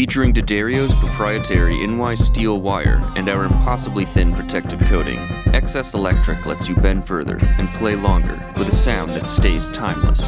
Featuring D'Addario's proprietary NY steel wire and our impossibly thin protective coating, XS Electric lets you bend further and play longer with a sound that stays timeless.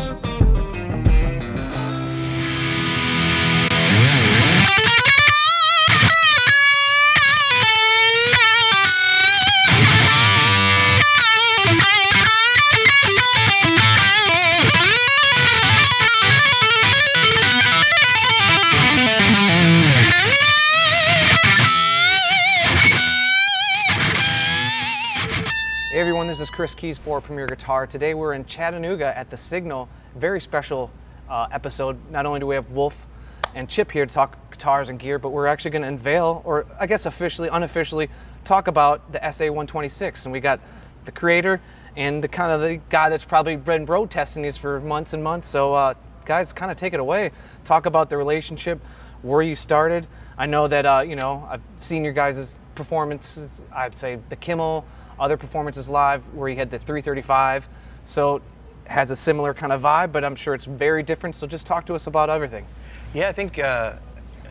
Chris Kies for Premier Guitar. Today we're in Chattanooga at the Signal. Very special uh, episode. Not only do we have Wolf and Chip here to talk guitars and gear, but we're actually going to unveil, or I guess officially, unofficially, talk about the SA126. And we got the creator and the kind of the guy that's probably been road testing these for months and months. So, uh, guys, kind of take it away. Talk about the relationship, where you started. I know that uh, you know I've seen your guys' performances. I'd say the Kimmel other performances live where he had the 335. So has a similar kind of vibe, but I'm sure it's very different. So just talk to us about everything. Yeah, I think uh,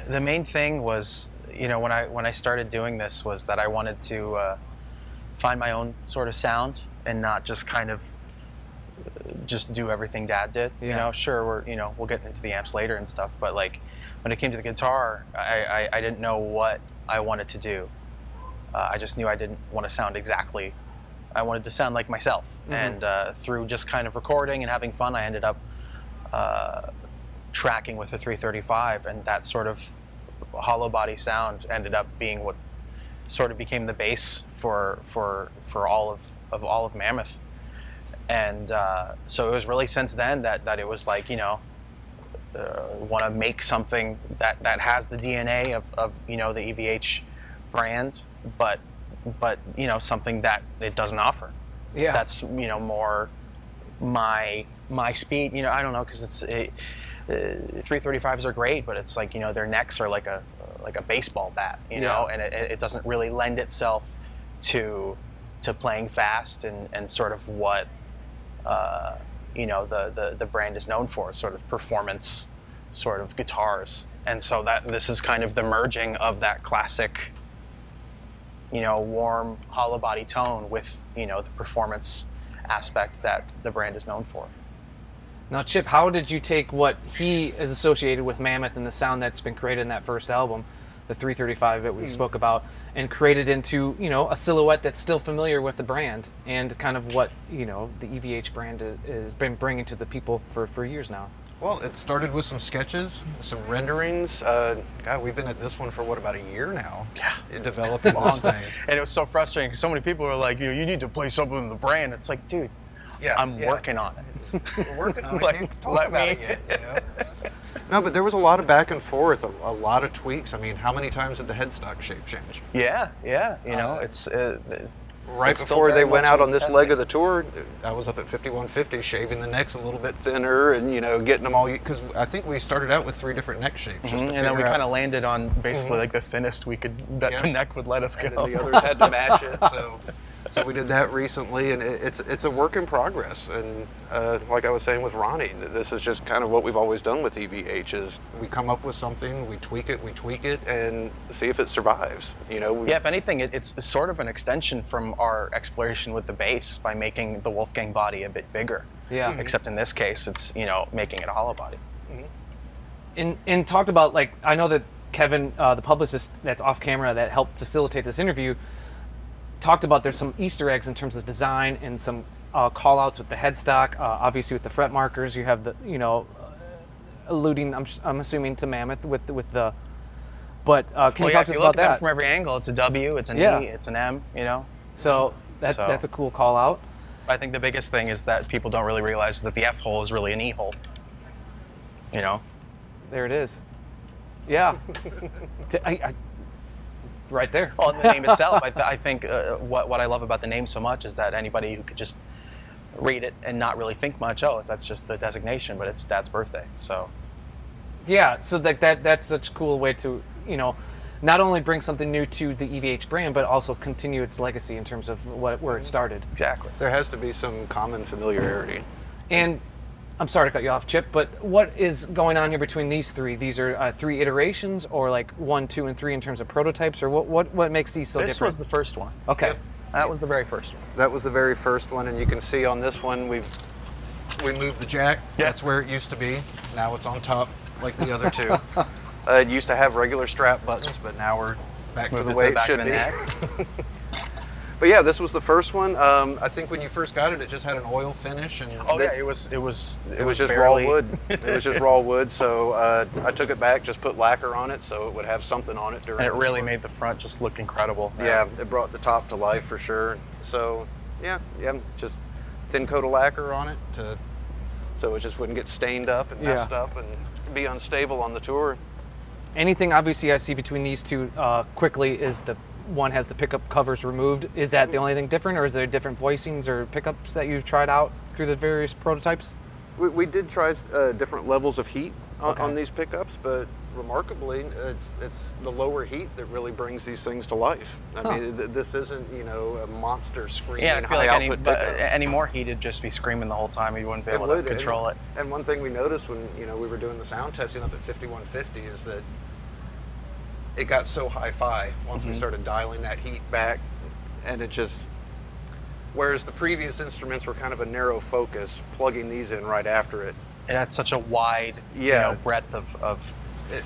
the main thing was, you know, when I when I started doing this was that I wanted to uh, find my own sort of sound and not just kind of just do everything Dad did. You know, sure, we're you know we'll get into the amps later and stuff, but like when it came to the guitar, I I, I didn't know what I wanted to do. Uh, I just knew I didn't want to sound exactly. I wanted to sound like myself, and uh, through just kind of recording and having fun, I ended up uh, tracking with a 335, and that sort of hollow body sound ended up being what sort of became the base for for for all of, of all of Mammoth. And uh, so it was really since then that, that it was like you know uh, want to make something that, that has the DNA of, of you know the EVH brand, but but you know something that it doesn't offer. Yeah. That's you know more my my speed. You know I don't know because it's it, uh, 335s are great, but it's like you know their necks are like a like a baseball bat, you know, and it, it doesn't really lend itself to to playing fast and, and sort of what uh, you know the, the the brand is known for, sort of performance sort of guitars. And so that this is kind of the merging of that classic you know warm hollow body tone with you know the performance aspect that the brand is known for. Now, Chip, how did you take what he is associated with Mammoth and the sound that's been created in that first album, the 335 that we hmm. spoke about, and create it into you know a silhouette that's still familiar with the brand and kind of what you know the EVH brand i- has been bringing to the people for for years now? Well, it started with some sketches, some renderings. Uh, God, we've been at this one for what about a year now? Yeah. developing this thing. And it was so frustrating because so many people are like, you, you need to play something with the brand. It's like, dude, Yeah, I'm yeah. working on it. We're working on it. Like, Can't talk let about me- it yet. You know? no, but there was a lot of back and forth, a, a lot of tweaks. I mean, how many times did the headstock shape change? Yeah, yeah. You know, Uh, it's uh, Right it's before they went out on this its leg of the tour, I was up at 5150, shaving the necks a little bit thinner, and you know, getting them all. Because I think we started out with three different neck shapes, just to Mhm, and then we kind of landed on basically like the thinnest we could that Yeah. the neck would let us and go. the others had to match it. So, so we did that recently, and it, it's it's a work in progress. And uh, like I was saying with Ronnie, this is just kind of what we've always done with EVH: is we come up with something, we tweak it, we tweak it, and see if it survives. You know, we, Yeah, if anything, it, it's sort of an extension from our exploration with the bass by making the Wolfgang body a bit bigger. Yeah. Except in this case, it's you know making it a hollow body. and and talked about like I know that Kevin, uh, the publicist that's off camera that helped facilitate this interview, talked about there's some Easter eggs in terms of design and some uh, call outs with the headstock. Uh, obviously, with the fret markers, you have the you know uh, alluding. I'm, s- I'm assuming to Mammoth with with the. But uh, can Well, you yeah, talk if to you us look about at that? from every angle, it's a W, it's an Yeah. E, it's an M. You know. So that, So- that's a cool call out. I think the biggest thing is that people don't really realize that the F hole is really an E hole. You know. There it is. Yeah. I- I- right there. Well, the name itself, I, th- I think uh, what, what I love about the name so much is that anybody who could just read it and not really think much, oh, that's just the designation, but it's Dad's birthday. So, Yeah, so that, that that's such a cool way to you know not only bring something new to the EVH brand, but also continue its legacy in terms of what, where it started. exactly. there has to be some common familiarity. And I'm sorry to cut you off, Chip, but what is going on here between these three? These are uh, three iterations, or like one, two, and three in terms of prototypes, or what? What, what makes these so this different? This was the first one. okay. That was the very first one. That was the very first one, and you can see on this one we've we moved the jack. Yeah. That's where it used to be. Now it's on top, like the other two. uh, it used to have regular strap buttons, but now we're back Moved to the it way the it should be. But yeah, this was the first one. Um, I think when you first got it, it just had an oil finish, and Oh that- yeah, it was it was it was just barely- raw wood. it was just raw wood. So uh, I took it back, just put lacquer on it, so it would have something on it during. and it really made the front just look incredible. Yeah, it brought the top to life for sure. So yeah, yeah, just thin coat of lacquer on it to so it just wouldn't get stained up and Yeah. messed up and be unstable on the tour. Anything obviously I see between these two uh, quickly is the one has the pickup covers removed. Is that the only thing different, or is there different voicings or pickups that you've tried out through the various prototypes? We, we did try uh, different levels of heat on, Okay. on these pickups, but remarkably, it's, it's the lower heat that really brings these things to life. I Huh. mean, th- this isn't you know a monster screaming Yeah, I feel like any, any more he'd just be screaming the whole time. You wouldn't be able to control and, it. And one thing we noticed when you know we were doing the sound testing up at 5150 is that it got so hi-fi once Mm-hmm. we started dialing that heat back, and it just. Whereas the previous instruments were kind of a narrow focus, plugging these in right after it, It had such a wide you Yeah. know, breadth of, of it,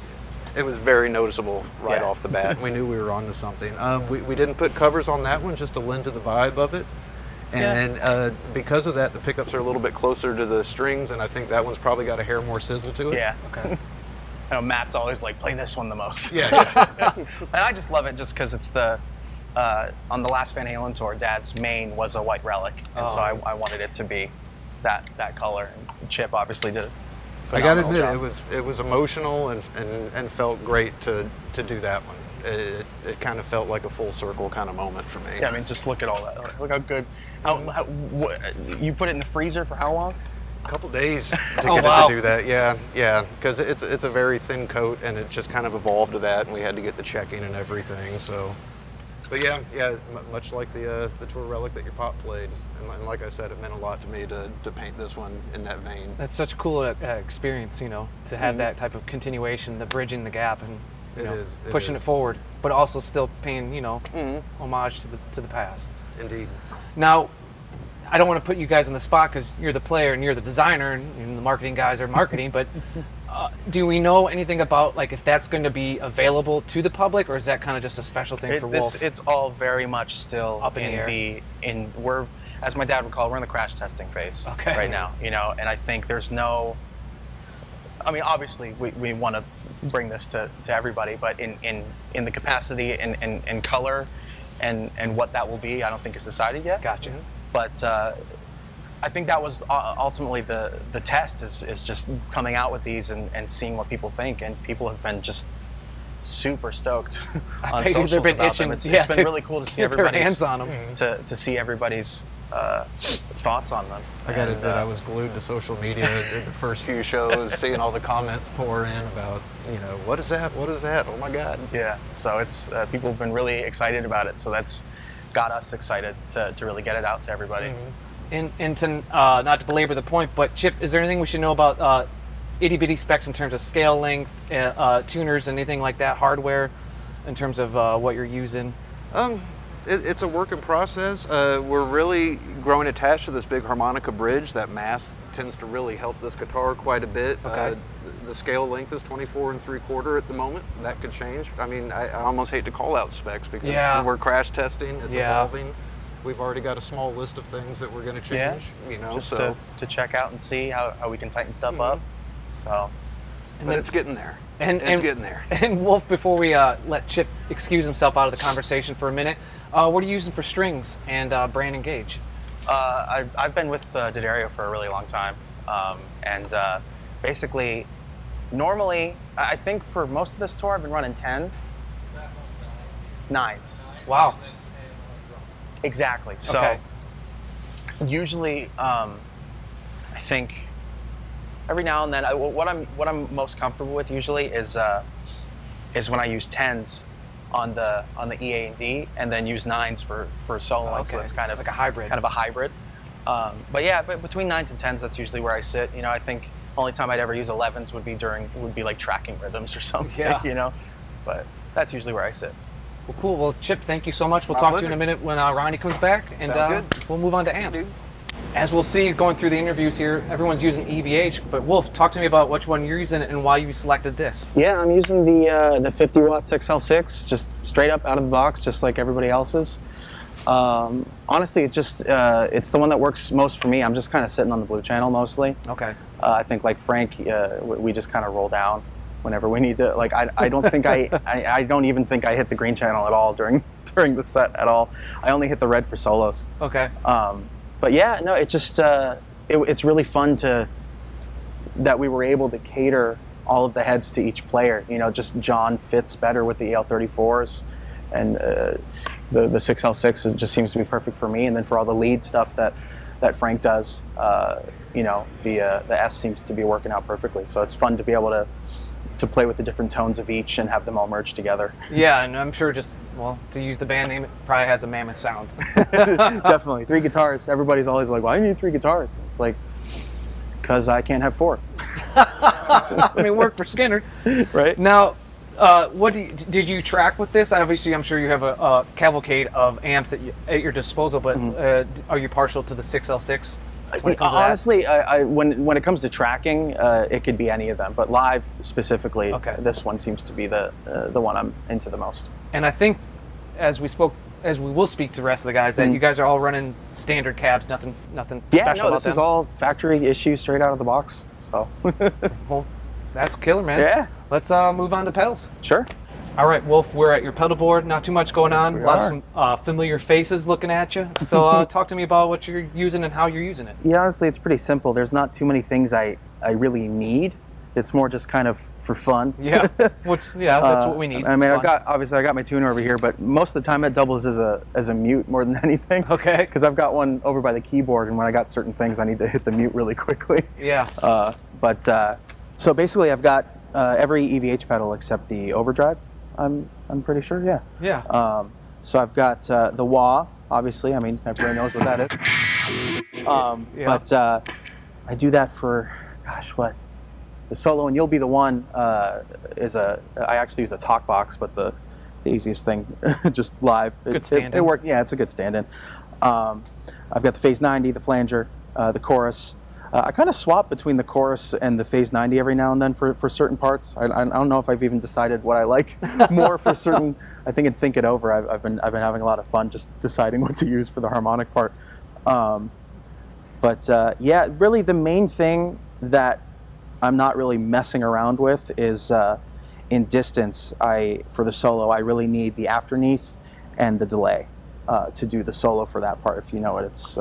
it was very noticeable right Yeah. off the bat. we knew we were onto something. Um, we, we didn't put covers on that one just to lend to the vibe of it. And uh, because of that, the pickups are a little bit closer to the strings, and I think that one's probably got a hair more sizzle to it. yeah. Okay. I know Matt's always like play this one the most. Yeah, yeah. and I just love it just because it's the uh, on the last Van Halen tour, Dad's main was a white relic, and so Oh. I, I wanted it to be that that color. And Chip obviously did. A I got to phenomenal admit, job. it was it was emotional and, and, and felt great to, to do that one. It, it kind of felt like a full circle kind of moment for me. Yeah, I mean, just look at all that. Look how good. How, how wh- you put it in the freezer for how long? a couple days to Oh, get wow. it to do that. Yeah, yeah, because it's it's a very thin coat, and it just kind of evolved to that, and we had to get the checking and everything. So, but yeah, yeah, much like the uh, the tour relic that your pop played, and, and like I said, it meant a lot to me to, to paint this one in that vein. That's such a cool uh, experience, you know, to have that type of continuation, the bridging the gap, and you It know, is, it pushing is. it forward, but also still paying, you know, homage to the to the past. Indeed. Now, I don't want to put you guys on the spot because you're the player and you're the designer, and, and the marketing guys are marketing. but uh, do we know anything about like if that's going to be available to the public, or is that kind of just a special thing It, for this, Wolf? it's all very much still Up in the the in we're as my dad would call it, we're in the crash testing phase Okay. right now. You know, and I think there's no. I mean, obviously, we, we want to bring this to, to everybody, but in, in, in the capacity and, and, and color and, and what that will be, I don't think it's decided yet. Gotcha. But uh, I think that was ultimately the, the test is, is just coming out with these and, and seeing what people think. And people have been just super stoked on bet socials been about itching, them. It's, yeah, it's been to really cool to see everybody's hands on 'em. To, to see everybody's uh, thoughts on them. I got to And, admit, uh, I was glued to social media at the first few shows, seeing all the comments pour in about, you know, what is that? What is that? Oh my God. Yeah, so it's uh, people have been really excited about it. So that's got us excited to, to really get it out to everybody. And, and to uh, not to belabor the point, but Chip, is there anything we should know about uh, itty bitty specs in terms of scale length, uh, uh, tuners, anything like that, hardware, in terms of uh, what you're using? Um, it, it's a work in process. Uh, we're really growing attached to this big harmonica bridge. That mass tends to really help this guitar quite a bit. Okay. Uh, the, the scale length is 24 and three quarter at the moment. That could change. I mean, I, I almost hate to call out specs because Yeah. we're crash testing. It's Yeah. evolving. We've already got a small list of things that we're going to Yeah, change. You know, just so to, to check out and see how, how we can tighten stuff up. So And but then- it's getting there. And, it's and- getting there. And Wolf, before we uh, let Chip excuse himself out of the conversation for a minute, uh, what are you using for strings and uh, brand and gauge? uh, I've, I've been with uh, D'Addario for a really long time, um, and uh, basically, normally I I think for most of this tour I've been running tens, nines. Wow. Exactly. So Okay. usually, um, I think every now and then, I, what I'm what I'm most comfortable with usually is uh, is when I use tens on the on the EA and D, and then use nines for for soloing. So Okay. that's kind of Like a hybrid. kind of a hybrid. Um, but yeah, but between nines and tens, that's usually where I sit. You know, I think only time I'd ever use 11s would be during would be like tracking rhythms or something. Yeah. You know, but that's usually where I sit. Well, cool. Well, Chip, thank you so much. We'll My talk to you in a minute when uh, Ronnie comes back, and uh, good. we'll move on to amps. dude. As we'll see going through the interviews here, everyone's using EVH. But Wolf, talk to me about which one you're using and why you selected this. Yeah, I'm using the uh, the 50 watts 6L6, just straight up out of the box, just like everybody else's. Um, honestly, it's just uh, it's the one that works most for me. I'm just kind of sitting on the blue channel mostly. Okay. Uh, I think like Frank, uh, we we just kind of roll down whenever we need to. Like I, I don't think I, I I don't even think I hit the green channel at all during during the set at all. I only hit the red for solos. Okay. Um, but yeah, no, it just uh, it, it's really fun to that we were able to cater all of the heads to each player. You know, just John fits better with the EL34s, and uh, the the 6L6 is, just seems to be perfect for me. And then for all the lead stuff that that Frank does, uh, you know, the uh, the S seems to be working out perfectly. So it's fun to be able to to play with the different tones of each and have them all merge together. Yeah, and I'm sure just well to use the band name, it probably has a mammoth sound. Definitely three guitars. Everybody's always like, "Why do you need three guitars?" It's like because I can't have four, I mean, work for Skinner. right? Now, uh, what do you, did you track with this? Obviously, I'm sure you have a, a cavalcade of amps at, you, at your disposal, but uh, are you partial to the 6L6 when it comes to that? Honestly, I, I, when when it comes to tracking, uh, it could be any of them, but live specifically, Okay. this one seems to be the uh, the one I'm into the most. And I think, as we spoke, as we will speak to the rest of the guys, that you guys are all running standard cabs, nothing, nothing. Yeah, special no, about this is all factory issue straight out of the box. So, Well, that's killer, man. Yeah. Let's uh, move on to pedals. sure. All right, Wolf, we're at your pedal board. Not too much going on. we a are. of uh, familiar faces looking at you. So, uh, talk to me about what you're using and how you're using it. Yeah, honestly, it's pretty simple. There's not too many things I I really need. It's more just kind of for fun. Yeah, which yeah, that's Uh, what we need. I mean, I've got obviously I got my tuner over here, but most of the time it doubles as a as a mute more than anything. Okay. Because I've got one over by the keyboard, and when I got certain things, I need to hit the mute really quickly. Yeah. Uh, but uh, so basically, I've got uh, every EVH pedal except the overdrive. I'm I'm pretty sure. Yeah. Yeah. Um, so I've got uh, the wah. Obviously, I mean everybody knows what that is. Um, Yeah. But uh, I do that for, gosh, what? The solo and you'll be the one uh, is a. I actually use a talk box, but the, the easiest thing, just live. It, Good it, stand-in. it worked. Yeah, it's a good stand-in. Um, I've got the Phase 90, the flanger, uh, the chorus. Uh, I kind of swap between the chorus and the Phase 90 every now and then for, for certain parts. I, I don't know if I've even decided what I like more for certain. I think I'd think it over. I've, I've been I've been having a lot of fun just deciding what to use for the harmonic part. Um, but uh, yeah, really the main thing that I'm not really messing around with is uh, in distance. I for the solo, I really need the afterneath and the delay uh, to do the solo for that part. If you know what it's.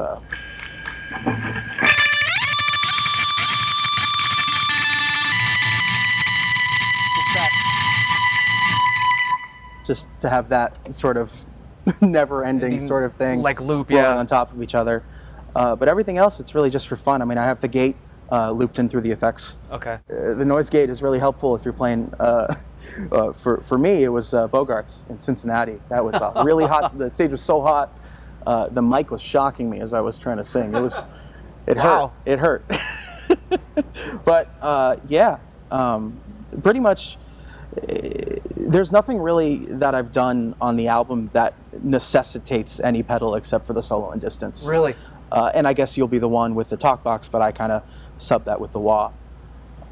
Just to have that sort of never-ending sort of thing, like loop, yeah. on top of each other. Uh, but everything else, it's really just for fun. I mean, I have the gate uh, looped in through the effects. Okay. Uh, the noise gate is really helpful if you're playing. Uh, uh, for for me, it was uh, Bogarts in Cincinnati. That was uh, really hot. The stage was so hot. Uh, the mic was shocking me as I was trying to sing. It was, it Wow. hurt. It hurt. but uh, yeah, um, pretty much. There's nothing really that I've done on the album that necessitates any pedal except for the solo and distance. Really? Uh, and I guess you'll be the one with the talk box, but I kind of sub that with the wah.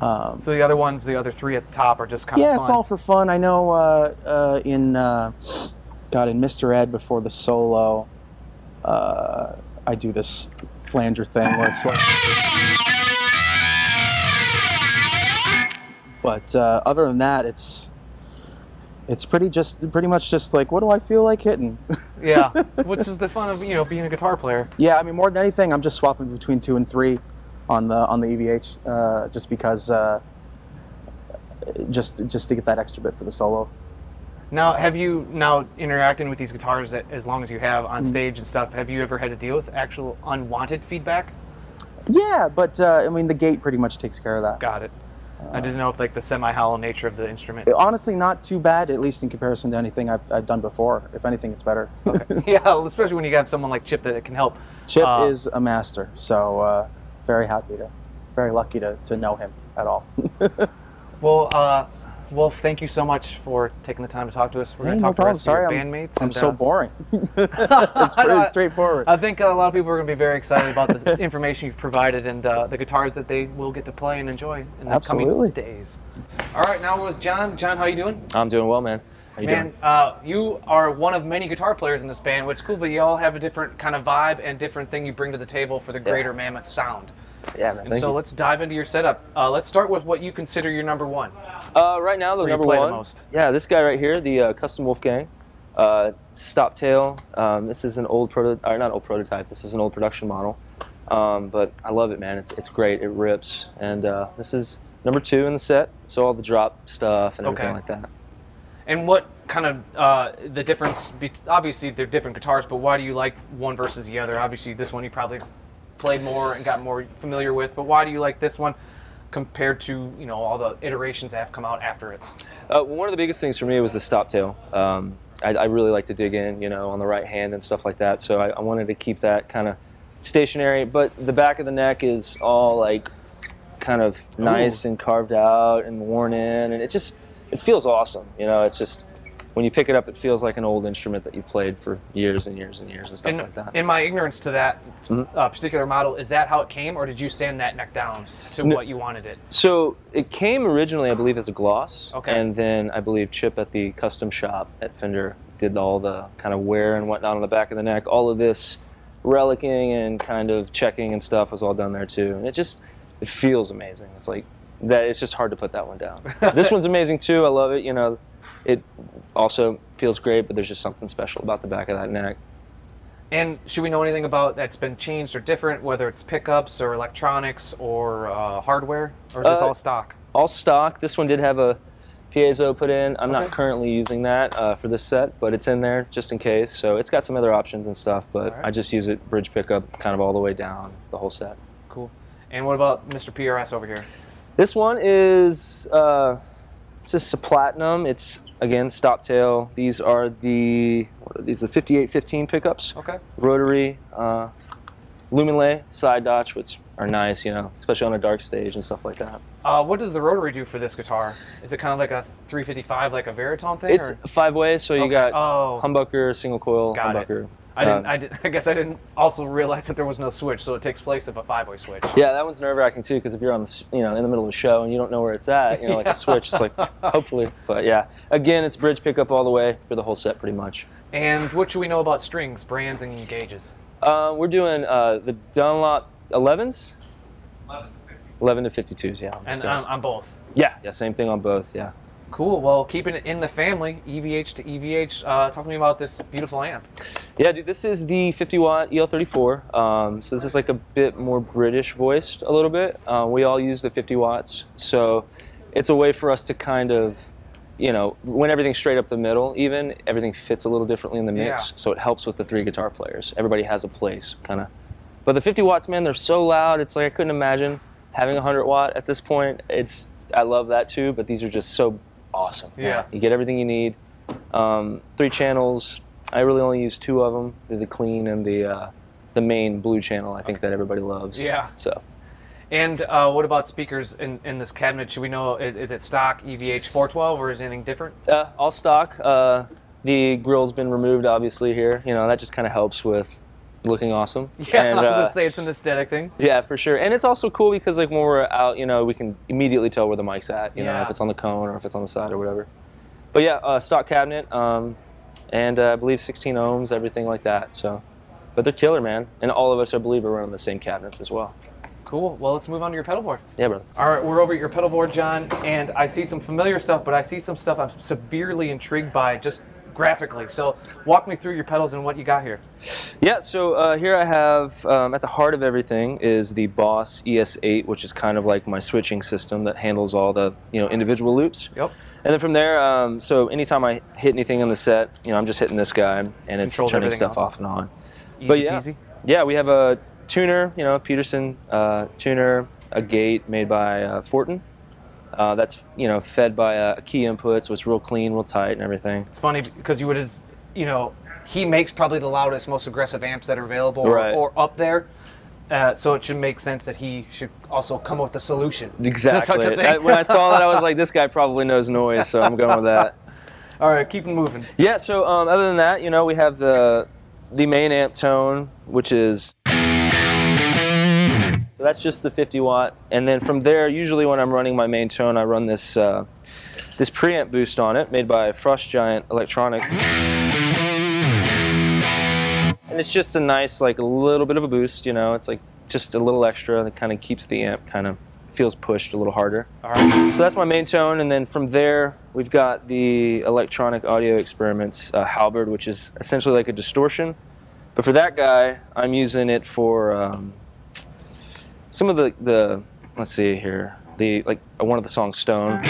Um, So the other ones, the other three at the top, are just kind of yeah, fun. it's all for fun. I know uh, uh, in uh, God in Mr. Ed before the solo, uh, I do this flanger thing where it's like. But uh, other than that, it's it's pretty just pretty much just like what do I feel like hitting? yeah. Which is the fun of you know being a guitar player. Yeah, I mean, more than anything, I'm just swapping between two and three on the on the EVH, uh, just because, uh, just just to get that extra bit for the solo. Now, have you now interacting with these guitars a- as long as you have on stage and stuff? Have you ever had to deal with actual unwanted feedback? Yeah, but uh, I mean, the gate pretty much takes care of that. Got it. I didn't know if like the semi-hollow nature of the instrument. Honestly, not too bad, at least in comparison to anything I've, I've done before. If anything, it's better. yeah, especially when you got someone like Chip that can help. Chip Uh, is a master, so uh, very happy to, very lucky to, to know him at all. Well, uh, Wolf, thank you so much for taking the time to talk to us. We're going Hey, to no talk to the problem. rest Sorry, of I'm, bandmates. I'm so uh, boring. it's pretty straightforward. I think a lot of people are going to be very excited about the information you've provided and uh, the guitars that they will get to play and enjoy in the Absolutely. coming days. All right, now we're with John. John, how are you doing? I'm doing well, man. How you Man, doing? uh, you are one of many guitar players in this band, which is cool, but you all have a different kind of vibe and different thing you bring to the table for the greater Mammoth sound. Yeah, man. And so you. let's dive into your setup. Uh, let's start with what you consider your number one. Uh, right now, the Where number play the one. most. Yeah, this guy right here, the uh, Custom Wolfgang, uh, stop tail. Um, this is an old proto, or not old prototype. This is an old production model, um, but I love it, man. It's it's great. It rips, and uh, this is number two in the set. So all the drop stuff and everything Okay. like that. And what kind of uh, the difference? Be- obviously, they're different guitars, but why do you like one versus the other? Obviously, this one you probably played more and got more familiar with, but why do you like this one compared to you know all the iterations that have come out after it? Uh, well, one of the biggest things for me was the stop tail. Um, I, I really like to dig in, you know, on the right hand and stuff like that. So I, I wanted to keep that kind of stationary. But the back of the neck is all like kind of nice and carved out and worn in, and it just it feels awesome. You know, it's just when you pick it up, it feels like an old instrument that you played for years and years and years and stuff In, like that. in my ignorance to that Mm-hmm. uh, particular model, is that how it came, or did you sand that neck down to No. what you wanted it? So it came originally, I believe, as a gloss. Okay. And then I believe Chip at the custom shop at Fender did all the kind of wear and whatnot on the back of the neck. All of this relicking and kind of checking and stuff was all done there too. And it just it feels amazing. It's like that. It's just hard to put that one down. this one's amazing too. I love it. You know, it also feels great, but there's just something special about the back of that neck. And should we know anything about that's been changed or different, whether it's pickups or electronics or uh, hardware, or is this Uh, all stock? all stock. This one did have a piezo put in. I'm not currently using that uh, for this set, but it's in there just in case. So it's got some other options and stuff, but Alright. I just use it bridge pickup kind of all the way down the whole set. Cool. And what about Mr. PRS over here? This one is uh, it's just a platinum. It's again stop tail. These are the what are these the 5815 pickups. Okay. Rotary, uh, luminlay, side dotch, which are nice, you know, especially on a dark stage and stuff like that. Uh, what does the rotary do for this guitar? Is it kind of like a 355, like a Varitone thing? It's or? five way, so you Okay. got Oh. humbucker, single coil, Got it. Humbucker. I didn't. Uh, I, did, I guess I didn't also realize that there was no switch, so it takes place of a five-way switch. Yeah, that one's nerve wracking too, because if you're on the, you know, in the middle of a show and you don't know where it's at, you know, like a switch, it's like, hopefully. But yeah, again, it's bridge pickup all the way for the whole set, pretty much. And what should we know about strings, brands, and gauges? Uh, we're doing uh, the Dunlop 11s. 11 to 52s, yeah. on those And guys. um, on both. yeah, yeah, same thing on both. Yeah. Cool. Well, keeping it in the family, EVH to EVH. Uh, talk to me about this beautiful amp. Yeah, dude, this is the 50 watt EL34. Um, so this is like a bit more British voiced a little bit. Uh, we all use the 50 watts, so it's a way for us to kind of, you know, when everything's straight up the middle, even everything fits a little differently in the mix. Yeah. So it helps with the three guitar players. Everybody has a place, kind of. But the 50 watts, man, they're so loud. It's like I couldn't imagine having a 100 watt at this point. It's I love that too, but these are just so awesome. Yeah. You get everything you need. Um, three channels. I really only use two of them. They're the clean and the uh, the main blue channel. I think that everybody loves. Yeah. So And uh, what about speakers in, in this cabinet? Should we know, is, is it stock EVH 412 or is anything different? uh, all stock. Uh, the grill's been removed, obviously here. You know that just kind of helps with looking awesome. Yeah, And, I was uh, going to say it's an aesthetic thing. Yeah, for sure. And it's also cool because like when we're out, you know, we can immediately tell where the mic's at. You know, if it's on the cone or if it's on the side or whatever. But yeah, uh, stock cabinet, um, and uh, I believe 16 ohms, everything like that. So, but they're killer, man. And all of us, I believe, are running the same cabinets as well. Cool. Well, let's move on to your pedal board. Yeah, brother. All right, we're over at your pedal board, John, and I see some familiar stuff, but I see some stuff I'm severely intrigued by just graphically. So walk me through your pedals and what you got here. Yeah, so uh, here I have, um, at the heart of everything is the Boss ES8, which is kind of like my switching system that handles all the, you know, individual loops. Yep. And then from there, um, so anytime I hit anything in the set, you know, I'm just hitting this guy, and it's Controls turning stuff else. off and on. Easy But yeah, peasy. yeah, we have a tuner, you know, Peterson uh, tuner, a gate made by uh, Fortin, Uh, that's you know fed by a key input, so it's real clean, real tight, and everything. It's funny because you would, as you know, he makes probably the loudest, most aggressive amps that are available or, Right. or up there. Uh, so it should make sense that he should also come up with a solution Exactly. to such a thing. I- when I saw that, I was like, this guy probably knows noise, so I'm going with that. All right, keep moving. Yeah. So um, other than that, you know, we have the the main amp tone, which is so that's just the 50 watt, and then from there, usually when I'm running my main tone, I run this uh, this preamp boost on it, made by Frost Giant Electronics, and it's just a nice like a little bit of a boost. You know, it's like just a little extra that kind of keeps the amp kind of feels pushed a little harder. All right. So that's my main tone, and then from there we've got the electronic audio experiments uh, Halberd, which is essentially like a distortion. But for that guy, I'm using it for um, some of the the let's see here the like one of the songs Stone.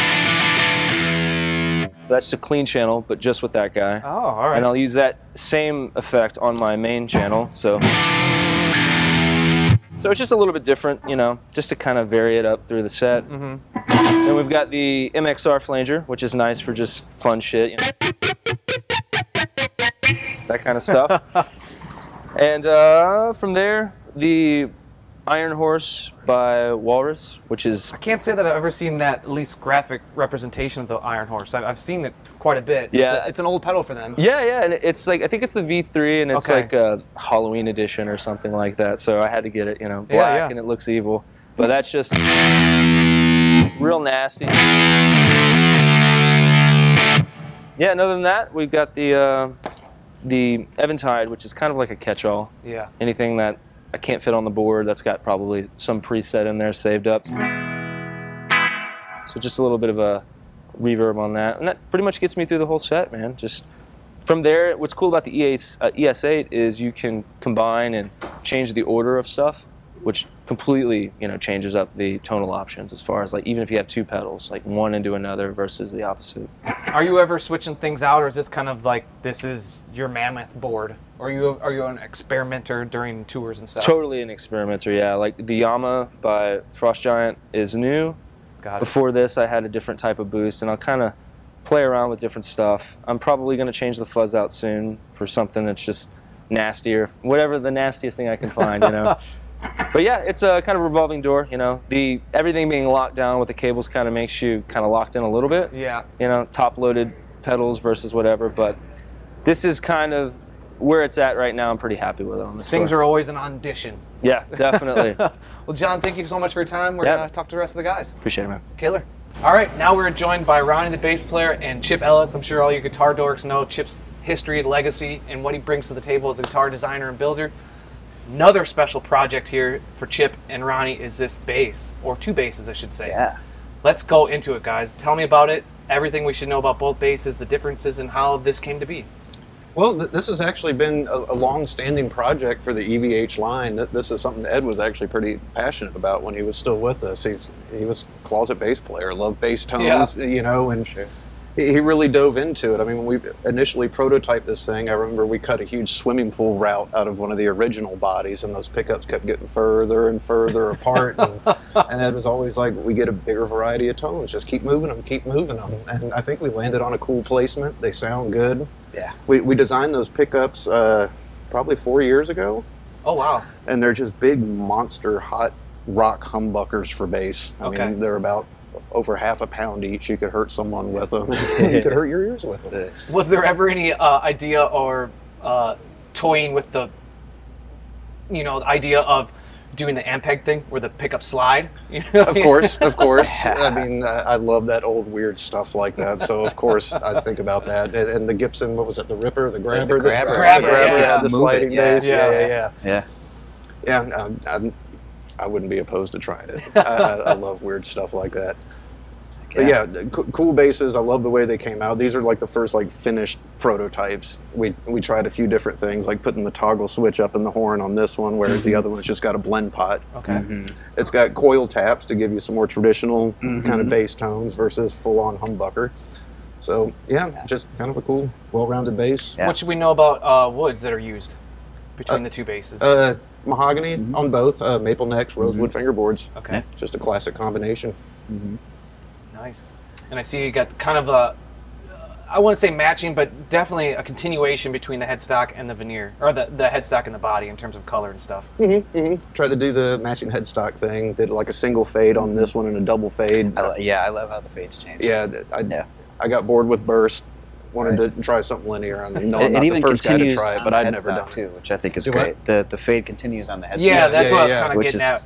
So that's a clean channel, but just with that guy. Oh, all right. And I'll use that same effect on my main channel. So, so it's just a little bit different, you know, just to kind of vary it up through the set. Mhm. Then we've got the MXR flanger, which is nice for just fun shit, you know, that kind of stuff. and uh, from there, the Iron Horse by Walrus, which is I can't say that I've ever seen that least graphic representation of the Iron Horse. I've, I've seen it quite a bit. It's Yeah. a- it's, an old pedal for them. Yeah, yeah, and it's like I think it's the V3, and it's Okay. like a Halloween edition or something like that. So I had to get it, you know, black, Yeah, yeah. and it looks evil, but that's just real nasty. Yeah, and other than that, we've got the uh, the Eventide, which is kind of like a catch-all. Yeah. Anything that I can't fit on the board, that's got probably some preset in there saved up. So just a little bit of a reverb on that, and that pretty much gets me through the whole set, man. Just from there, what's cool about the ES, uh, ES8 is you can combine and change the order of stuff, which completely, you know, changes up the tonal options as far as like even if you have two pedals, like one into another versus the opposite. Are you ever switching things out, or is this kind of like this is your mammoth board? Or are you are you an experimenter during tours and stuff? Totally an experimenter, yeah. Like the Yama by Frost Giant is new. Got it. Before this, I had a different type of boost, and I'll kind of play around with different stuff. I'm probably going to change the fuzz out soon for something that's just nastier, whatever the nastiest thing I can find, you know. but yeah, it's a kind of revolving door, you know. The everything being locked down with the cables kind of makes you kind of locked in a little bit, Yeah. you know, top-loaded pedals versus whatever. But this is kind of where it's at right now. I'm pretty happy with it on this. Things tour. are always an audition. yeah, definitely. Well, John, thank you so much for your time. We're Yep. gonna talk to the rest of the guys. Appreciate it, man. Killer. All right, now we're joined by Ronnie, the bass player, and Chip Ellis. I'm sure all you guitar dorks know Chip's history, legacy, and what he brings to the table as a guitar designer and builder. Another special project here for Chip and Ronnie is this bass, or two basses, I should say. Yeah. Let's go into it, guys. Tell me about it. Everything we should know about both basses, the differences, and how this came to be. Well, th- this has actually been a, a long-standing project for the EVH line. Th- This is something Ed was actually pretty passionate about when he was still with us. He's he was closet bass player, loved bass tones, you know, and he he really dove into it. I mean, when we initially prototyped this thing, I remember we cut a huge swimming pool route out of one of the original bodies, and those pickups kept getting further and further apart. And, and Ed was always like, "We get a bigger variety of tones. Just keep moving them, keep moving them." And I think we landed on a cool placement. They sound good. Yeah. We, we designed those pickups uh, probably four years ago, Oh, wow. and they're just big monster hot rock humbuckers for bass. I Okay. mean, they're about over half a pound each. You could hurt someone with them. you could hurt your ears with them. Was there ever any uh, idea or uh, toying with the, you know, the idea of doing the Ampeg thing where the pickup slide? You know? Of course, of course. I mean, I, I love that old weird stuff like that. So of course, I think about that. And, and the Gibson, what was it? The Ripper, the Grabber, the Grabber. the, Grabber, Grabber yeah. had the Move sliding it, yeah. bass. Yeah, Yeah. yeah, yeah. Yeah. Yeah, I'm, I'm, I wouldn't be opposed to trying it. I, I, I love weird stuff like that. But yeah, co- cool bases. I love the way they came out. These are like the first like finished prototypes. We we tried a few different things, like putting the toggle switch up in the horn on this one, whereas the other one's just got a blend pot. Okay. It's got coil taps to give you some more traditional kind of bass tones versus full on humbucker. So yeah, just kind of a cool, well-rounded bass. Yeah. What should we know about uh, woods that are used between the two bases? Uh, mahogany on both, uh, maple necks, rosewood fingerboards. okay. Just a classic combination. Nice. And I see you got kind of a, I wouldn't say matching, but definitely a continuation between the headstock and the veneer, or the, the headstock and the body in terms of color and stuff. Mm-hmm, Tried to do the matching headstock thing. Did like a single fade on this one and a double fade. I, yeah, I love how the fades change. Yeah, I, Yeah. I got bored with burst. Wanted Right. to try something linear. I know It, I'm it not the first guy to try it, but I'd never done too, it. which I think is Do what? great. The the fade continues on the headstock. Yeah, that's yeah, what I was kind of which getting is at.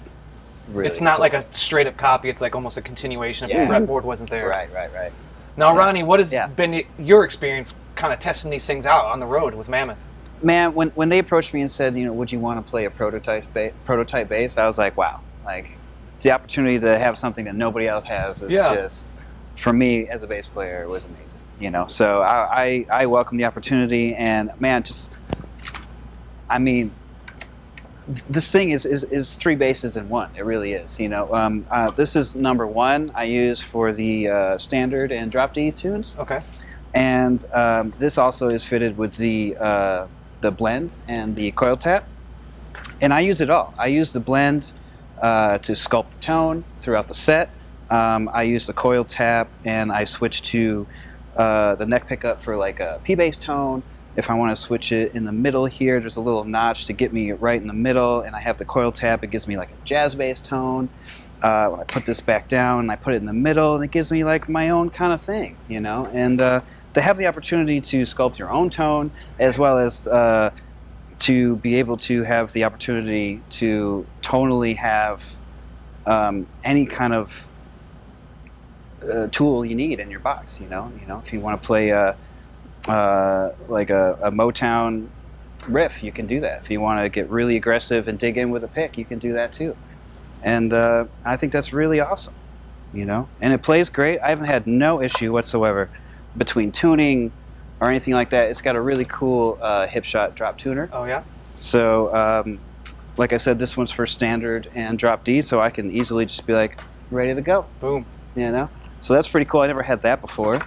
really it's not cool. like a straight up copy. It's like almost a continuation if Yeah. the fretboard wasn't there. right, right, right. Now, Yeah. Ronnie, what has Yeah. been your experience kind of testing these things out on the road with Mammoth? Man, when when they approached me and said, you know, would you want to play a prototype ba- prototype bass? I was like, wow, like the opportunity to have something that nobody else has is Yeah. just for me as a bass player it was amazing. You know, so I, I I welcome the opportunity and man, just I mean. This thing is, is, is three bases in one. It really is. You know, um, uh, this is number one I use for the uh, standard and drop D tunes Okay. and um, this also is fitted with the uh, the blend and the coil tap. And I use it all. I use the blend uh, to sculpt the tone throughout the set. Um, I use the coil tap, and I switch to uh, the neck pickup for like a P bass tone. If I want to switch it in the middle here, there's a little notch to get me right in the middle, and I have the coil tap. It gives me like a jazz bass tone. Uh, when I put this back down, and I put it in the middle, and it gives me like my own kind of thing, you know. And uh, to have the opportunity to sculpt your own tone, as well as uh, to be able to have the opportunity to tonally have um, any kind of uh, tool you need in your box. You know, you know, if you want to play a, uh, like a, a Motown riff, you can do that. If you want to get really aggressive and dig in with a pick, you can do that too. And uh, I think that's really awesome. You know, and it plays great. I haven't had no issue whatsoever between tuning or anything like that. It's got a really cool uh, Hipshot drop tuner. Oh yeah. So, um, like I said, this one's for standard and drop D, so I can easily just be like, ready to go. Boom. You know, so that's pretty cool. I never had that before.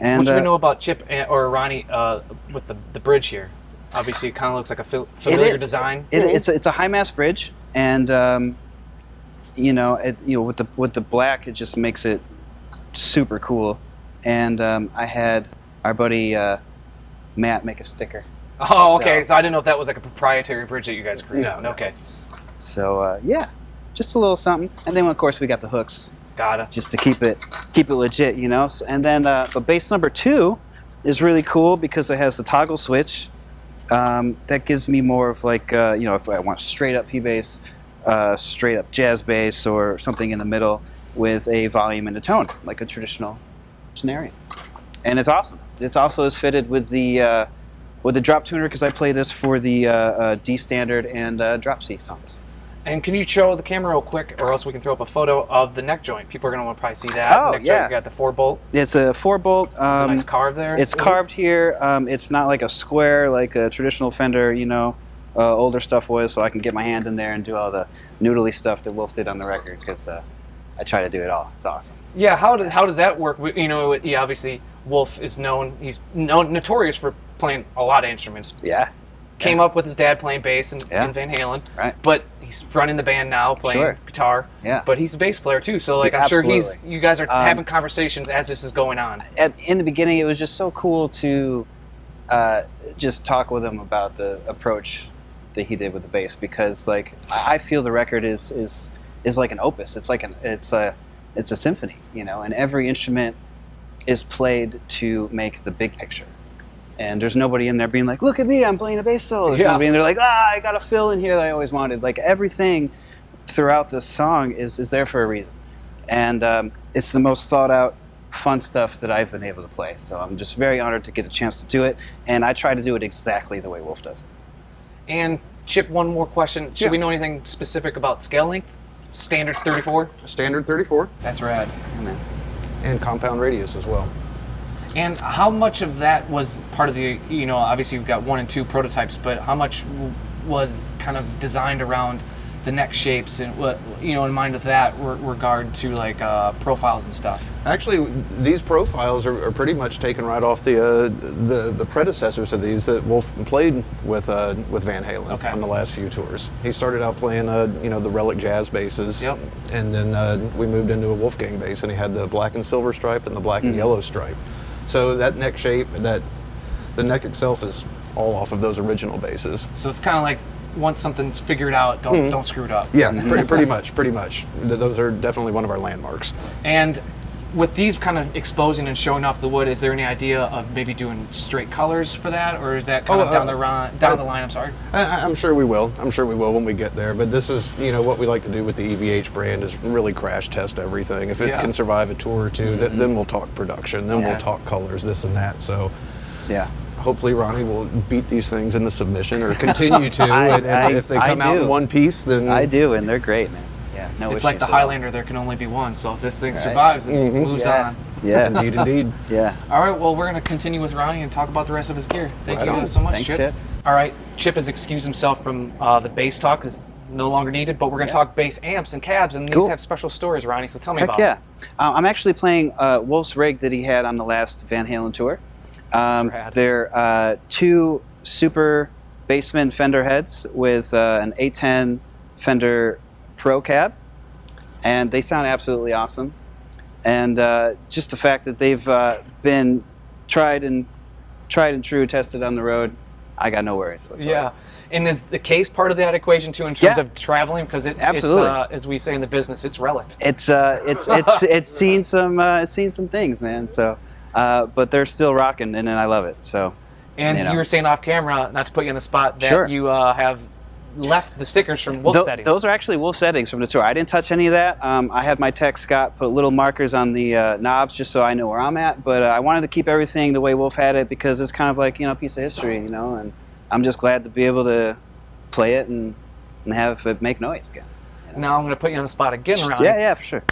And what do we uh, know about Chip and, or Ronnie uh, with the the bridge here? Obviously, it kind of looks like a fil- familiar is. design. It, it's a, it's a high mass bridge, and um, you know, it, you know, with the with the black, it just makes it super cool. And um, I had our buddy uh, Matt make a sticker. Oh, okay. So- So I didn't know if that was like a proprietary bridge that you guys created. No, no. Okay, So uh, yeah, just a little something. And then of course we got the hooks, gotta. just to keep it keep it legit, you know. And then uh, but bass number two is really cool because it has the toggle switch. Um, that gives me more of like uh, you know if I want straight up P bass, uh, straight up jazz bass, or something in the middle with a volume and a tone like a traditional scenario. And it's awesome. It's also is fitted with the uh, with the drop tuner because I play this for the uh, uh, D standard and uh, drop C songs. And can you show the camera real quick, or else we can throw up a photo of the neck joint? People are gonna want to probably see that. Oh, neck yeah. joint. You got the four bolt, It's a four bolt. Um, nice carve there. It's carved here. Um, it's not like a square like a traditional Fender, you know, uh, older stuff was. So I can get my hand in there and do all the noodly stuff that Wolf did on the record because uh, I try to do it all. It's awesome. Yeah, how does how does that work? You know, yeah, obviously Wolf is known. He's known notorious for playing a lot of instruments. Yeah. Came up with his dad playing bass and, Yeah. Van Halen, Right. but he's running the band now, playing Sure. guitar. Yeah. But he's a bass player too, so like Yeah, I'm sure he's. You guys are Um, having conversations as this is going on. At, in the beginning, it was just so cool to uh, just talk with him about the approach that he did with the bass because, like, I I feel the record is is is like an opus. It's like an it's a it's a symphony, you know, and every instrument is played to make the big picture. And there's nobody in there being like, "Look at me, I'm playing a bass solo." There's Yeah. nobody in there like, "Ah, I got a fill in here that I always wanted." Like everything throughout the song is is there for a reason, and um, it's the most thought out, fun stuff that I've been able to play. So I'm just very honored to get a chance to do it, and I try to do it exactly the way Wolf does it. And Chip, one more question. Should Yeah. we know anything specific about scale length? Standard 34. Standard 34 That's rad. Amen. and compound radius as well. And how much of that was part of the, you know, obviously you've got one and two prototypes, but how much was kind of designed around the neck shapes and what you know in mind with that regard to like uh, profiles and stuff. Actually, these profiles are, are pretty much taken right off the, uh, the the predecessors of these that Wolf played with uh, with Van Halen Okay. on the last few tours. He started out playing uh, you know the Relic jazz basses, Yep. and then uh, we moved into a Wolfgang bass, and he had the black and silver stripe and the black and yellow stripe. So that neck shape, that the neck itself is all off of those original bases. So it's kind of like once something's figured out, don't mm-hmm. don't screw it up. Yeah, pretty, pretty much, pretty much. Those are definitely one of our landmarks. And with these kind of exposing and showing off the wood, is there any idea of maybe doing straight colors for that, or is that kind Oh, of down uh, the run, down uh, the line? I'm sorry. I, I- I'm sure we will. I'm sure we will when we get there. But this is, you know, what we like to do with the EVH brand is really crash test everything. If it Yeah. can survive a tour or 2 th- then we'll talk production. Then Yeah. we'll talk colors, this and that. So Yeah. hopefully Ronnie will beat these things into submission or continue to. I- and, and I- if they I come out in one piece, then I do, and they're great, man. Yeah, no it's like the. Highlander. There can only be one. So if this thing Right. survives, it moves Yeah. on. Yeah. indeed, indeed. Yeah. All right. Well, we're gonna continue with Ronnie and talk about the rest of his gear. Thank Right you on. so much, Thanks, Chip. Chip. All right. Chip has excused himself from uh, the bass talk because no longer needed. But we're gonna Yeah. talk bass amps and cabs, and these Cool. have special stories, Ronnie. So tell me Heck about. yeah. them. Um, I'm actually playing uh, Wolf's rig that he had on the last Van Halen tour. Um, they're uh, two Super Bassman Fender heads with uh, an 810 Fender Pro cab, and they sound absolutely awesome. And uh, just the fact that they've uh, been tried and tried and true, tested on the road, I got no worries whatsoever. Yeah. And is the case part of that equation too in terms Yeah. of traveling? Because it, Absolutely. it's, uh, as we say in the business, it's relic. it's uh, it's it's it's seen some uh, it's seen some things, man. So, uh, but they're still rocking, and, and I love it. So, And you you, were saying off camera, not to put you on the spot, that Sure. you uh, have left the stickers from Wolf Tho- settings. those are actually wolf settings from the tour. I didn't touch any of that. Um, I had my tech Scott put little markers on the uh, knobs just so I know where I'm at. But uh, I wanted to keep everything the way Wolf had it because it's kind of like you know a piece of history, you know. And I'm just glad to be able to play it and and have it make noise again. now I'm going to put you on the spot again, Ronnie. Yeah, yeah, for sure.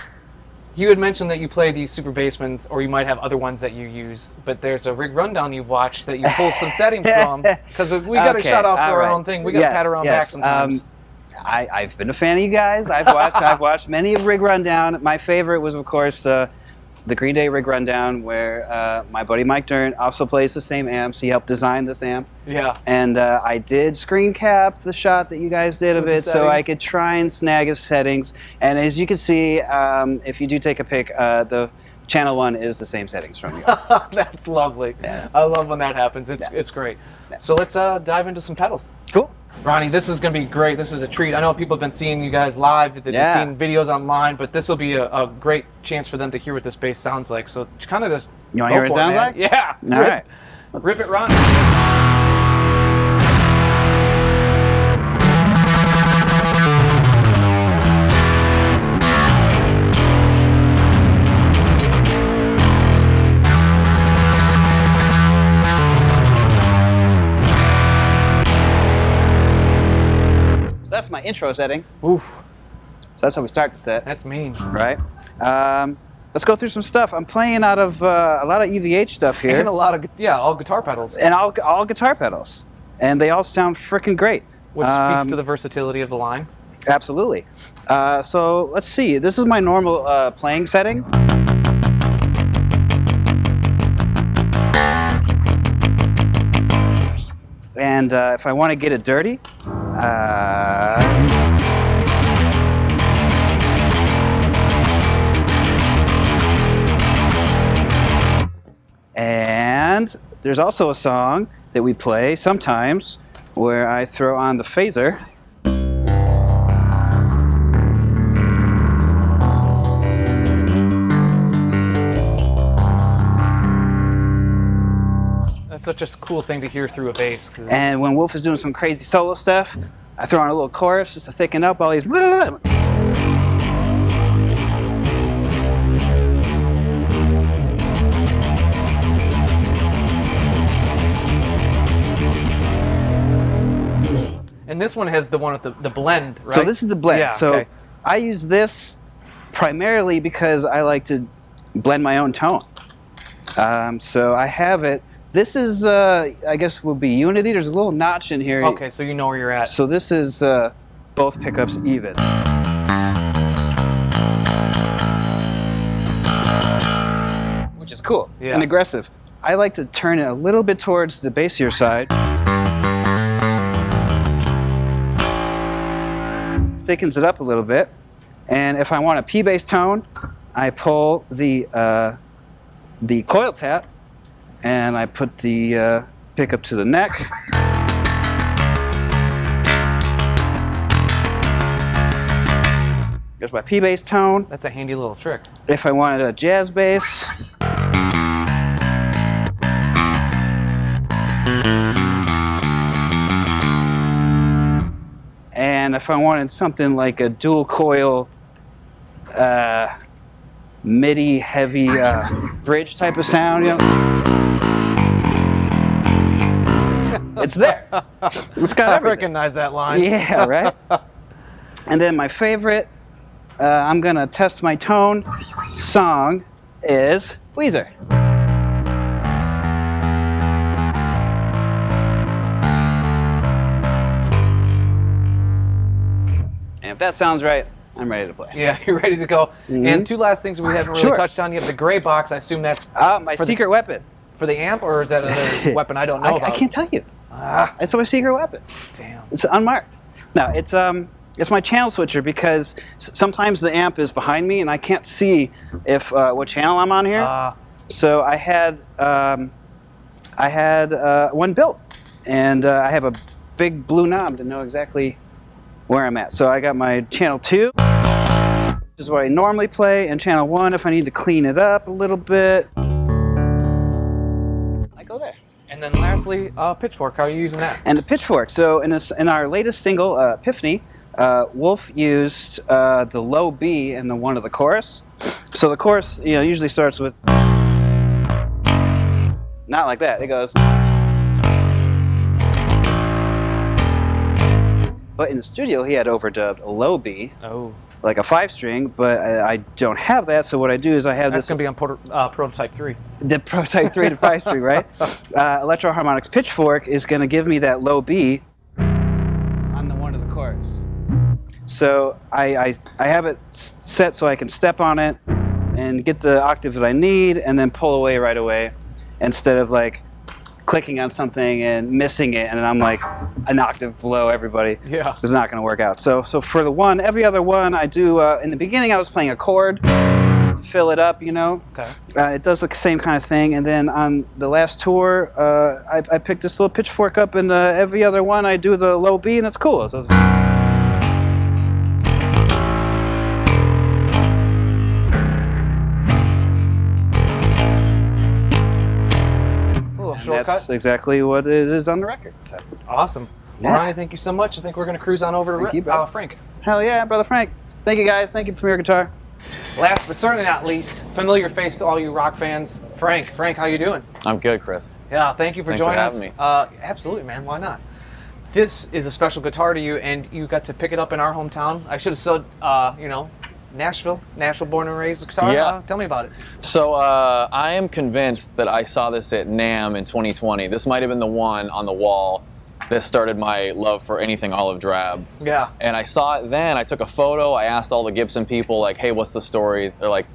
You had mentioned that you play these Super Bassmans, or you might have other ones that you use, but there's a rig rundown you've watched that you pull some settings from. Because we got to Okay, shut off for our right. own thing. We got to Yes, pat around yes. back sometimes. Um, I, I've been a fan of you guys. I've watched. I've watched many of Rig Rundown. My favorite was, of course, uh, the Green Day Rig Rundown, where uh, my buddy Mike Dirnt also plays the same amps. He helped design this amp, yeah. and uh, I did screen cap the shot that you guys did of With the it, so I could try and snag his settings. And as you can see, um, if you do take a pic, uh, the channel one is the same settings from you. That's lovely. Yeah. I love when that happens. It's, Yeah. it's great. So let's uh, dive into some pedals. cool. Ronnie, this is going to be great. This is a treat. I know people have been seeing you guys live, they've Yeah. been seeing videos online, but this will be a, a great chance for them to hear what this bass sounds like. So kind of just You wanna hear what it sounds man. like? Yeah. All rip, right. rip it, Ronnie. Intro setting. Oof, So that's how we start the set. that's mean. right? Um, let's go through some stuff. I'm playing out of uh, a lot of EVH stuff here, And a lot of, yeah, all guitar pedals, and all all guitar pedals, and they all sound freaking great. which speaks Um, to the versatility of the line. Absolutely. Uh, so let's see. This is my normal uh, playing setting. And uh, if I want to get it dirty, and there's also a song that we play sometimes where I throw on the phaser. That's such a cool thing to hear through a bass. And when Wolf is doing some crazy solo stuff, I throw on a little chorus just to thicken up all these. And this one has the one with the, the blend, right? So this is the blend. Yeah, so okay. I use this primarily because I like to blend my own tone. Um, so I have it. This is, uh, I guess, would be Unity. There's a little notch in here. Okay, so you know where you're at. So this is uh, both pickups even. Which is cool Yeah. and aggressive. I like to turn it a little bit towards the bassier side. Thickens it up a little bit. And if I want a P bass tone, I pull the uh, the coil tap and I put the uh, pickup to the neck. There's my P bass tone. That's a handy little trick. If I wanted a jazz bass, and if I wanted something like a dual coil, uh, MIDI heavy uh, bridge type of sound, you know, it's there. It's got I everything. recognize that line. Yeah, right. and then my favorite, uh, I'm gonna test my tone song is Weezer. If that sounds right, I'm ready to play. Yeah, you're ready to go. Mhm. And two last things we haven't really Sure. touched on. You have the gray box. I assume that's Ah, my for the- secret weapon. for the amp, or is that another weapon I don't know I, I can't tell you. Ah, It's my secret weapon. damn. It's unmarked. No, it's um, it's my channel switcher because sometimes the amp is behind me and I can't see if uh, what channel I'm on here. Ah, so I had um, I had uh, one built, and uh, I have a big blue knob to know exactly where I'm at. So I got my channel two, which is what I normally play, and channel one if I need to clean it up a little bit. I go there. and then lastly, uh, pitchfork. How are you using that? and the pitchfork. So in, this, in our latest single, uh, Epiphany, uh, Wolf used uh, the low B in the one of the chorus. So the chorus, you know, usually starts with not like that. It goes. But in the studio, he had overdubbed a low B, Oh, like a five string. But I, I don't have that. So what I do is I have that's this gonna be on Proto- uh, prototype three. the prototype three to five string, right? Uh, Electro-Harmonix Pitchfork is going to give me that low B on the one of the chorus. So I, I, I have it set so I can step on it and get the octave that I need and then pull away right away instead of like clicking on something and missing it and then I'm like an octave below everybody. Yeah. It's not going to work out. So, so for the one, every other one I do, uh, in the beginning I was playing a chord to fill it up, you know. Okay. Uh, it does the same kind of thing. And then on the last tour, uh, I, I picked this little pitchfork up, and uh, every other one I do the low B, and it's cool. So it's- little and shortcut. that's exactly what it is on the record. So. Awesome. Yeah. Well, Ronnie, thank you so much. I think we're gonna cruise on over to Thank you, uh, Frank. Hell yeah, brother Frank. Thank you guys. Thank you, Premier Guitar. Last but certainly not least, familiar face to all you rock fans, Frank. Frank, how you doing? I'm good, Chris. Yeah, thank you for Thanks for joining having us. me. Uh, absolutely, man. Why not? This is a special guitar to you, and you got to pick it up in our hometown. I should have said, uh, you know, Nashville, Nashville, born and raised guitar. Yeah. Uh, tell me about it. So uh, I am convinced that I saw this at NAMM in 2020. This might have been the one on the wall that started my love for anything olive drab. Yeah. And I saw it then. I took a photo. I asked all the Gibson people, like, "Hey, what's the story?" They're like,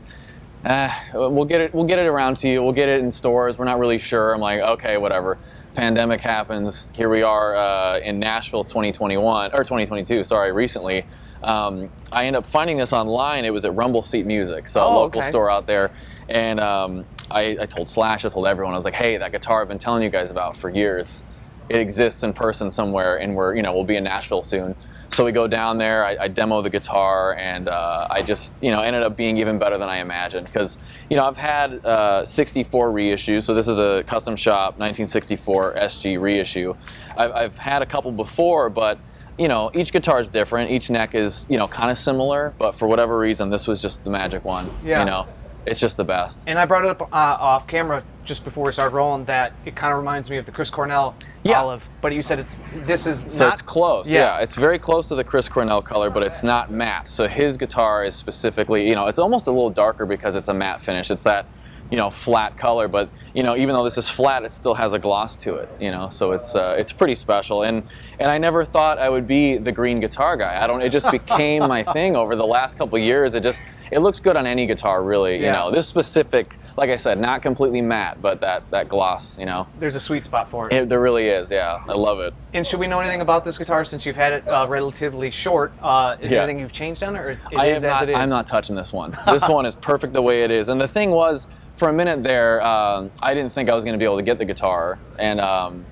eh, "We'll get it. We'll get it around to you. We'll get it in stores. We're not really sure." I'm like, "Okay, whatever." Pandemic happens. Here we are uh, in Nashville, 2021 or 2022. Sorry, recently. Um, I ended up finding this online. It was at Rumble Seat Music, so a Oh, local okay. store out there. And um, I, I told Slash, I told everyone, I was like, "Hey, that guitar I've been telling you guys about for years." it exists in person somewhere, and we're you know we'll be in Nashville soon. So we go down there. I, I demo the guitar, and uh, I just you know ended up being even better than I imagined because you know I've had uh, 64 reissues. So this is a custom shop 1964 SG reissue. I've, I've had a couple before, but you know each guitar is different. Each neck is you know kind of similar, but for whatever reason, this was just the magic one. Yeah. You know, it's just the best. And I brought it up uh, off camera just before we started rolling that it kind of reminds me of the Chris Cornell Yeah. olive, but you said it's this is So not it's close. Yeah. Yeah. it's very close to the Chris Cornell color, but it's not matte. So his guitar is specifically, you know, it's almost a little darker because it's a matte finish. It's that you know, flat color. But you know, even though this is flat, it still has a gloss to it. You know, so it's uh, it's pretty special. And and I never thought I would be the green guitar guy. I don't. It just became my thing over the last couple years. It just it looks good on any guitar, really. You know, this specific, like I said, not completely matte, but that that gloss. You know, There's a sweet spot for it. it, there really is. Yeah, I love it. And should we know anything about this guitar since you've had it uh, relatively short? Uh, is there anything you've changed on it, or is it I is as not, it is? I'm not touching this one. This one is perfect the way it is. And the thing was, for a minute there, um, I didn't think I was going to be able to get the guitar, and um,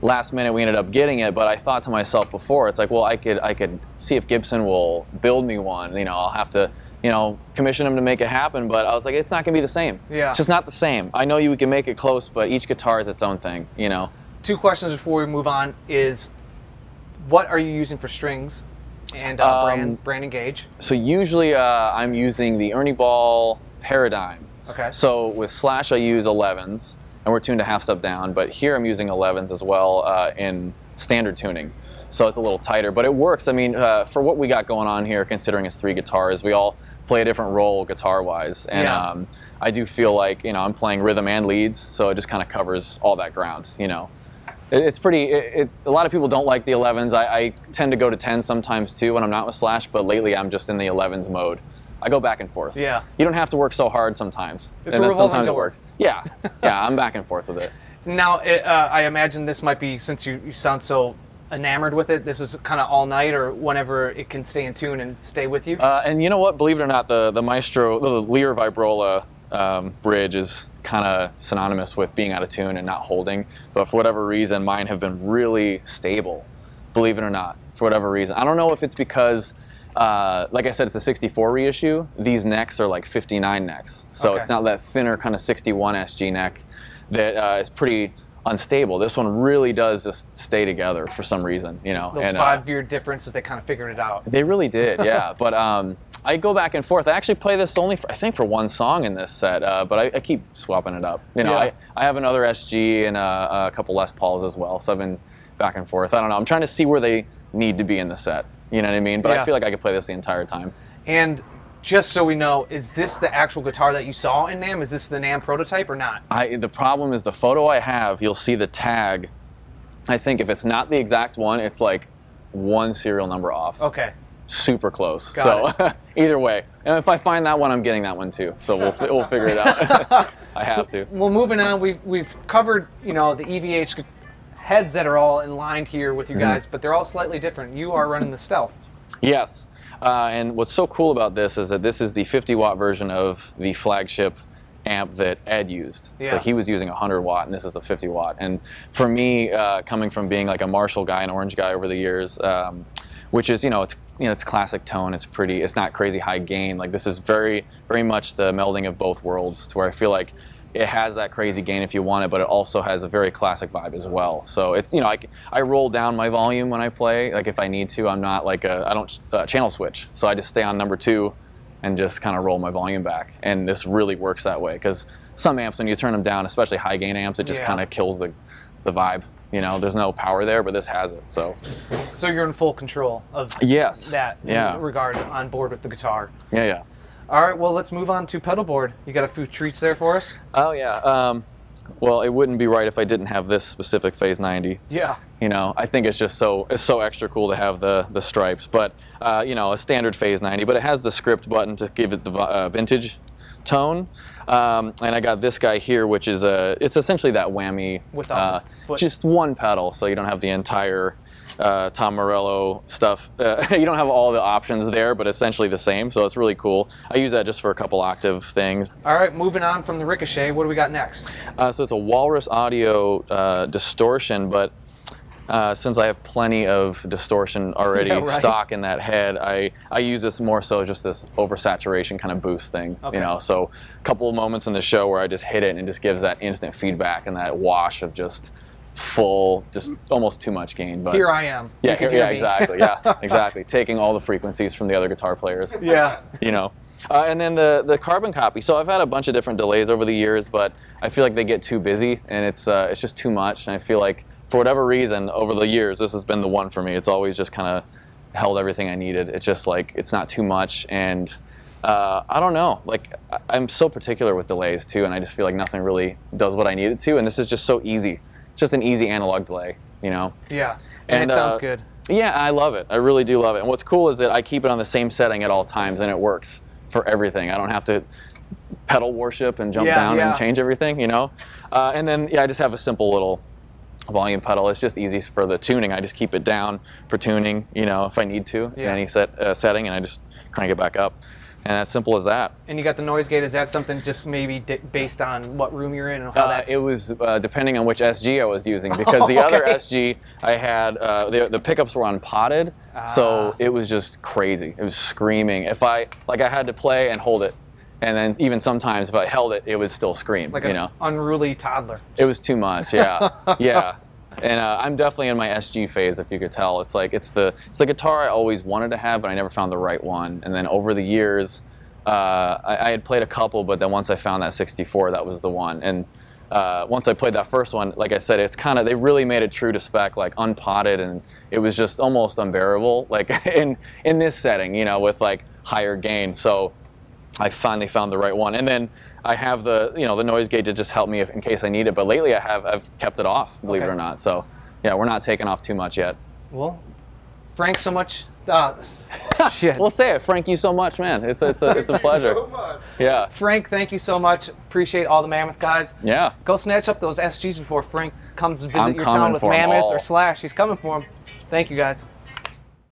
last minute we ended up getting it. But I thought to myself before, it's like, well, I could I could see if Gibson will build me one. You know, I'll have to. You know, commission them to make it happen, but I was like, it's not gonna be the same. Yeah. It's just not the same. I know you can make it close, but each guitar is its own thing, you know. Two questions before we move on is, what are you using for strings, and uh, Um, brand brand and gauge? So usually uh, I'm using the Ernie Ball Paradigm. Okay. So with Slash I use 11s, and we're tuned a half step down. But here I'm using 11s as well uh, in standard tuning. So it's a little tighter, but it works. I mean, uh, for what we got going on here, considering it's three guitars, we all play a different role guitar-wise, and Yeah. um, I do feel like you know I'm playing rhythm and leads, so it just kind of covers all that ground. You know, it, it's pretty. It, it, a lot of people don't like the 11s. I, I tend to go to 10s sometimes too when I'm not with Slash, but lately I'm just in the 11s mode. I go back and forth. Yeah. You don't have to work so hard sometimes. It's and a sometimes door. it works. Yeah. Yeah, I'm back and forth with it. Now, it, uh, I imagine this might be since you, you sound so enamored with it. This is kind of all night, or whenever it can stay in tune and stay with you. Uh, and you know what? Believe it or not, the the Maestro, the Lyre Vibrola um, bridge is kind of synonymous with being out of tune and not holding. But for whatever reason, mine have been really stable. Believe it or not, for whatever reason, I don't know if it's because. Uh, like I said, it's a 64 reissue. These necks are like 59 necks, so Okay. it's not that thinner kind of 61 SG neck that uh, is pretty unstable. This one really does just stay together for some reason, you know. Those and, uh, five-year differences, they kind of figured it out. they really did, yeah. but um, I go back and forth. I actually play this only, for, I think, for one song in this set, uh, but I, I keep swapping it up. You know, Yeah. I, I have another SG and uh, a couple Les Pauls as well, so I've been back and forth. I don't know. I'm trying to see where they need to be in the set. You know what I mean? But Yeah. I feel like I could play this the entire time. And just so we know, is this the actual guitar that you saw in NAMM? Is this the NAMM prototype or not? I, the problem is the photo I have, you'll see the tag. I think if it's not the exact one, it's like one serial number off. Okay. super close. Got so either way, and if I find that one, I'm getting that one too. So we'll we'll figure it out. I have to. Well, moving on, we've we've covered you know the EVH heads that are all in line here with you Mm-hmm. guys, but they're all slightly different. You are running the Stealth. Yes. Uh, and what's so cool about this is that this is the 50 watt version of the flagship amp that Ed used. Yeah. So he was using 100 watt, and this is a 50 watt. And for me, uh, coming from being like a Marshall guy, an Orange guy over the years, um, which is you know it's you know it's classic tone. It's pretty. It's not crazy high gain. Like this is very very much the melding of both worlds, to where I feel like it has that crazy gain if you want it, but it also has a very classic vibe as well. So it's you know I, I roll down my volume when I play, like if I need to. I'm not like a I don't uh, channel switch, so I just stay on number two, and just kind of roll my volume back. And this really works that way because some amps when you turn them down, especially high gain amps, it just Yeah. kind of kills the the vibe. You know, there's no power there, but this has it. So So you're in full control of yes, that yeah, regard on board with the guitar. yeah, yeah. All right, well let's move on to pedal board. You got a few treats there for us? Oh yeah. Um, well, it wouldn't be right if I didn't have this specific Phase 90. Yeah. You know, I think it's just so it's so extra cool to have the the stripes. But uh, you know, a standard Phase 90, but it has the script button to give it the uh, vintage tone. Um, and I got this guy here, which is a it's essentially that whammy uh, just one pedal, so you don't have the entire. Uh, Tom Morello stuff. Uh, you don't have all the options there, but essentially the same. So it's really cool. I use that just for a couple octave things. All right, moving on from the Ricochet, what do we got next? Uh, so it's a Walrus Audio uh, distortion, but uh, since I have plenty of distortion already Yeah, right. stock in that head, I, I use this more so just this oversaturation kind of boost thing. Okay. You know, so a couple of moments in the show where I just hit it and it just gives that instant feedback and that wash of just full, just almost too much gain. But Here I am. Yeah, here- yeah, me. exactly, yeah, exactly. Taking all the frequencies from the other guitar players Yeah. you know. Uh, and then the the carbon copy. So I've had a bunch of different delays over the years, but I feel like they get too busy and it's uh, it's just too much. And I feel like for whatever reason over the years, this has been the one for me. It's always just kind of held everything I needed. It's just like it's not too much and. Uh, I don't know. Like I'm so particular with delays too, and I just feel like nothing really does what I need it to. And this is just so easy, just an easy analog delay, you know. Yeah. And, And, it sounds uh, good. Yeah, I love it. I really do love it. And what's cool is that I keep it on the same setting at all times, and it works for everything. I don't have to pedal worship and jump Yeah, down yeah. and change everything, you know. Uh, and then yeah, I just have a simple little volume pedal. It's just easy for the tuning. I just keep it down for tuning, you know, if I need to Yeah. in any set uh, setting, and I just crank it back up. And as simple as that. And you got the noise gate. Is that something just maybe based on what room you're in and how Uh, that's? it was uh, depending on which SG I was using because the other SG I had uh, the, the pickups were unpotted, Ah. so it was just crazy. It was screaming. If I like, I had to play and hold it, and then even sometimes if I held it, it would still scream. like you an know, unruly toddler. it was too much. Yeah, yeah. And uh, I'm definitely in my SG phase, if you could tell. It's like it's the it's the guitar I always wanted to have, but I never found the right one. And then over the years, uh, I, I had played a couple, but then once I found that 64, that was the one. And uh, once I played that first one, like I said, it's kind of they really made it true to spec, like unpotted, and it was just almost unbearable, like in in this setting, you know, with like higher gain. So I finally found the right one, and then I have the you know the noise gate to just help me if, in case I need it. But lately I have I've kept it off, believe it or not. So yeah, we're not taking off too much yet. Well, Frank, so much. Uh, shit. We'll say it, Frank. You so much, man. It's a, it's a it's a pleasure. So Yeah, Frank, thank you so much. Appreciate all the Mammoth guys. yeah. Go snatch up those SGs before Frank comes visit I'm your town with Mammoth all. or Slash. He's coming for them. Thank you guys.